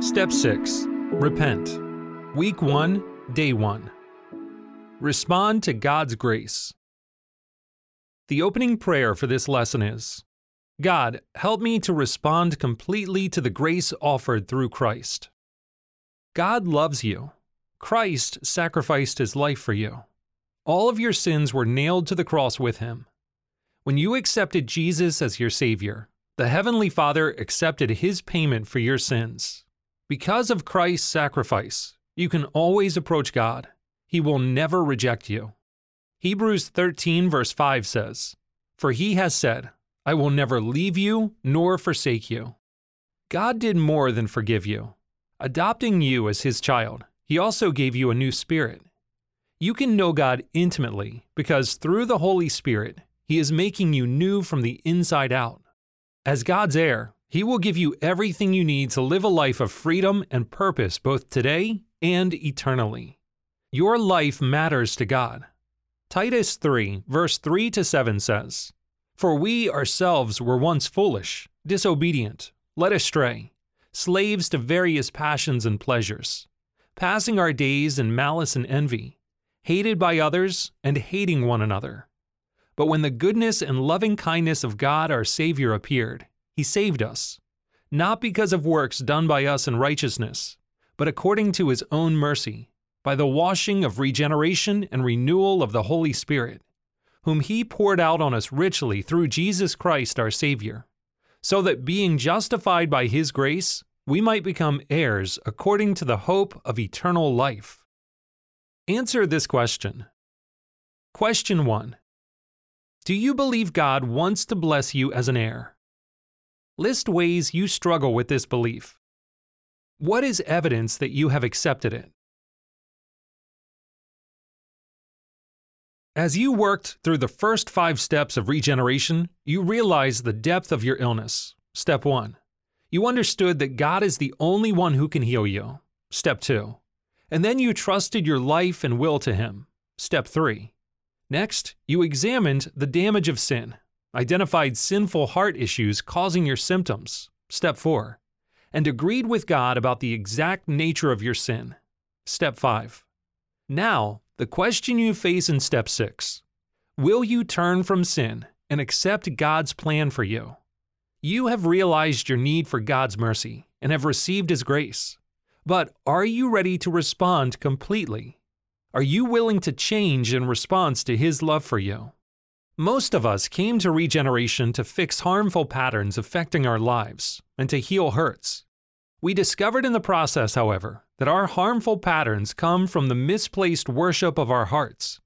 Step 6 Repent. Week 1, Day 1. Respond to God's grace. The opening prayer for this lesson is God, help me to respond completely to the grace offered through Christ. God loves you. Christ sacrificed his life for you. All of your sins were nailed to the cross with him. When you accepted Jesus as your Savior, the Heavenly Father accepted his payment for your sins. Because of Christ's sacrifice, you can always approach God. He will never reject you. Hebrews 13, verse 5 says, For he has said, I will never leave you nor forsake you. God did more than forgive you. Adopting you as his child, he also gave you a new spirit. You can know God intimately because through the Holy Spirit, he is making you new from the inside out. As God's heir, he will give you everything you need to live a life of freedom and purpose both today and eternally. Your life matters to God. Titus 3, verse 3 to 7 says, For we ourselves were once foolish, disobedient, led astray, slaves to various passions and pleasures, passing our days in malice and envy, hated by others and hating one another. But when the goodness and loving kindness of God our Savior appeared, He saved us, not because of works done by us in righteousness, but according to His own mercy by the washing of regeneration and renewal of the Holy Spirit, whom He poured out on us richly through Jesus Christ our Savior, so that being justified by His grace, we might become heirs according to the hope of eternal life. Answer this question. Question 1. Do you believe God wants to bless you as an heir? List ways you struggle with this belief. What is evidence that you have accepted it? As you worked through the first five steps of regeneration, you realized the depth of your illness. Step 1. You understood that God is the only one who can heal you. Step 2. And then you trusted your life and will to Him. Step 3. Next, you examined the damage of sin, identified sinful heart issues causing your symptoms. Step 4. And agreed with God about the exact nature of your sin. Step 5. Now, the question you face in step 6 Will you turn from sin and accept God's plan for you? You have realized your need for God's mercy and have received His grace. But are you ready to respond completely? Are you willing to change in response to His love for you? Most of us came to regeneration to fix harmful patterns affecting our lives and to heal hurts. We discovered in the process, however, that our harmful patterns come from the misplaced worship of our hearts.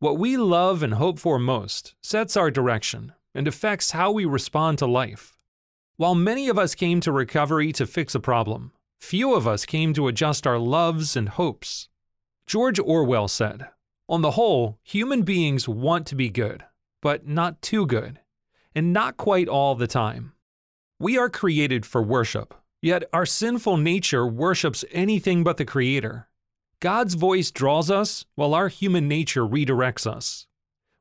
What we love and hope for most sets our direction and affects how we respond to life. While many of us came to recovery to fix a problem, few of us came to adjust our loves and hopes. George Orwell said, On the whole, human beings want to be good, but not too good, and not quite all the time. We are created for worship, Yet our sinful nature worships anything but the Creator. God's voice draws us, while our human nature redirects us.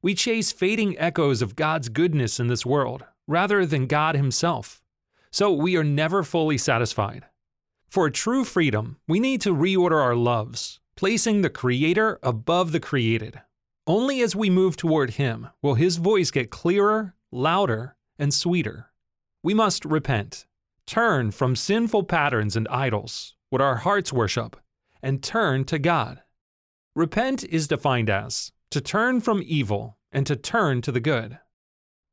We chase fading echoes of God's goodness in this world, rather than God Himself. So we are never fully satisfied. For true freedom, we need to reorder our loves, placing the Creator above the created. Only as we move toward Him will His voice get clearer, louder, and sweeter. We must repent turn from sinful patterns and idols, what our hearts worship, and turn to God. Repent is defined as to turn from evil and to turn to the good.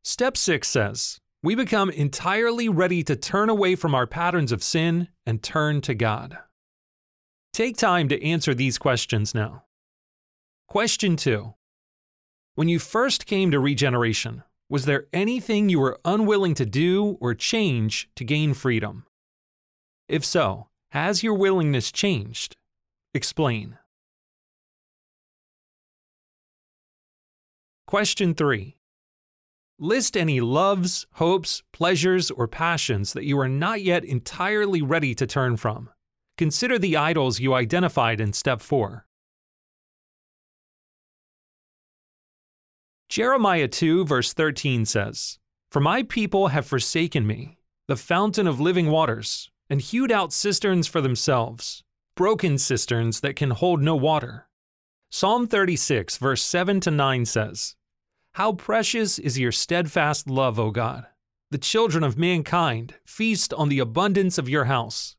Step 6 says, we become entirely ready to turn away from our patterns of sin and turn to God. Take time to answer these questions now. Question 2 When you first came to regeneration, was there anything you were unwilling to do or change to gain freedom? If so, has your willingness changed? Explain. Question 3. List any loves, hopes, pleasures, or passions that you are not yet entirely ready to turn from. Consider the idols you identified in step 4. Jeremiah 2, verse 13 says, For my people have forsaken me, the fountain of living waters, and hewed out cisterns for themselves, broken cisterns that can hold no water. Psalm 36, verse 7 to 9 says, How precious is your steadfast love, O God! The children of mankind feast on the abundance of your house,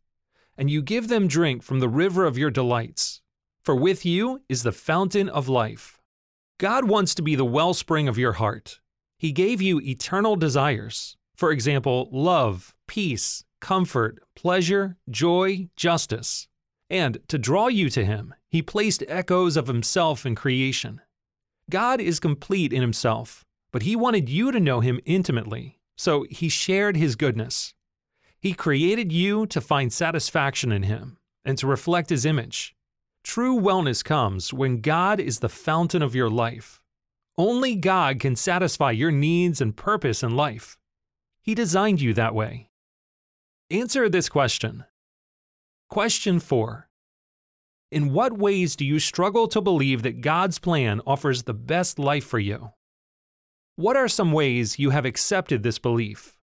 and you give them drink from the river of your delights. For with you is the fountain of life. God wants to be the wellspring of your heart. He gave you eternal desires. For example, love, peace, comfort, pleasure, joy, justice. And to draw you to Him, He placed echoes of Himself in creation. God is complete in Himself, but He wanted you to know Him intimately, so He shared His goodness. He created you to find satisfaction in Him and to reflect His image. True wellness comes when God is the fountain of your life. Only God can satisfy your needs and purpose in life. He designed you that way. Answer this question. Question 4. In what ways do you struggle to believe that God's plan offers the best life for you? What are some ways you have accepted this belief?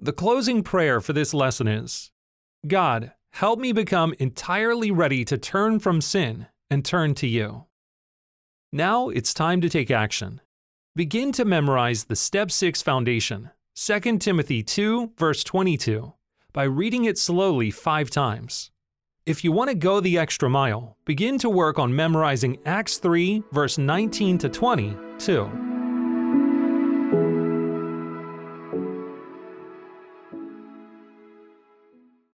The closing prayer for this lesson is God, help me become entirely ready to turn from sin and turn to you. Now it's time to take action. Begin to memorize the Step 6 foundation, 2 Timothy 2, verse 22, by reading it slowly five times. If you want to go the extra mile, begin to work on memorizing Acts 3, verse 19 to 20, too.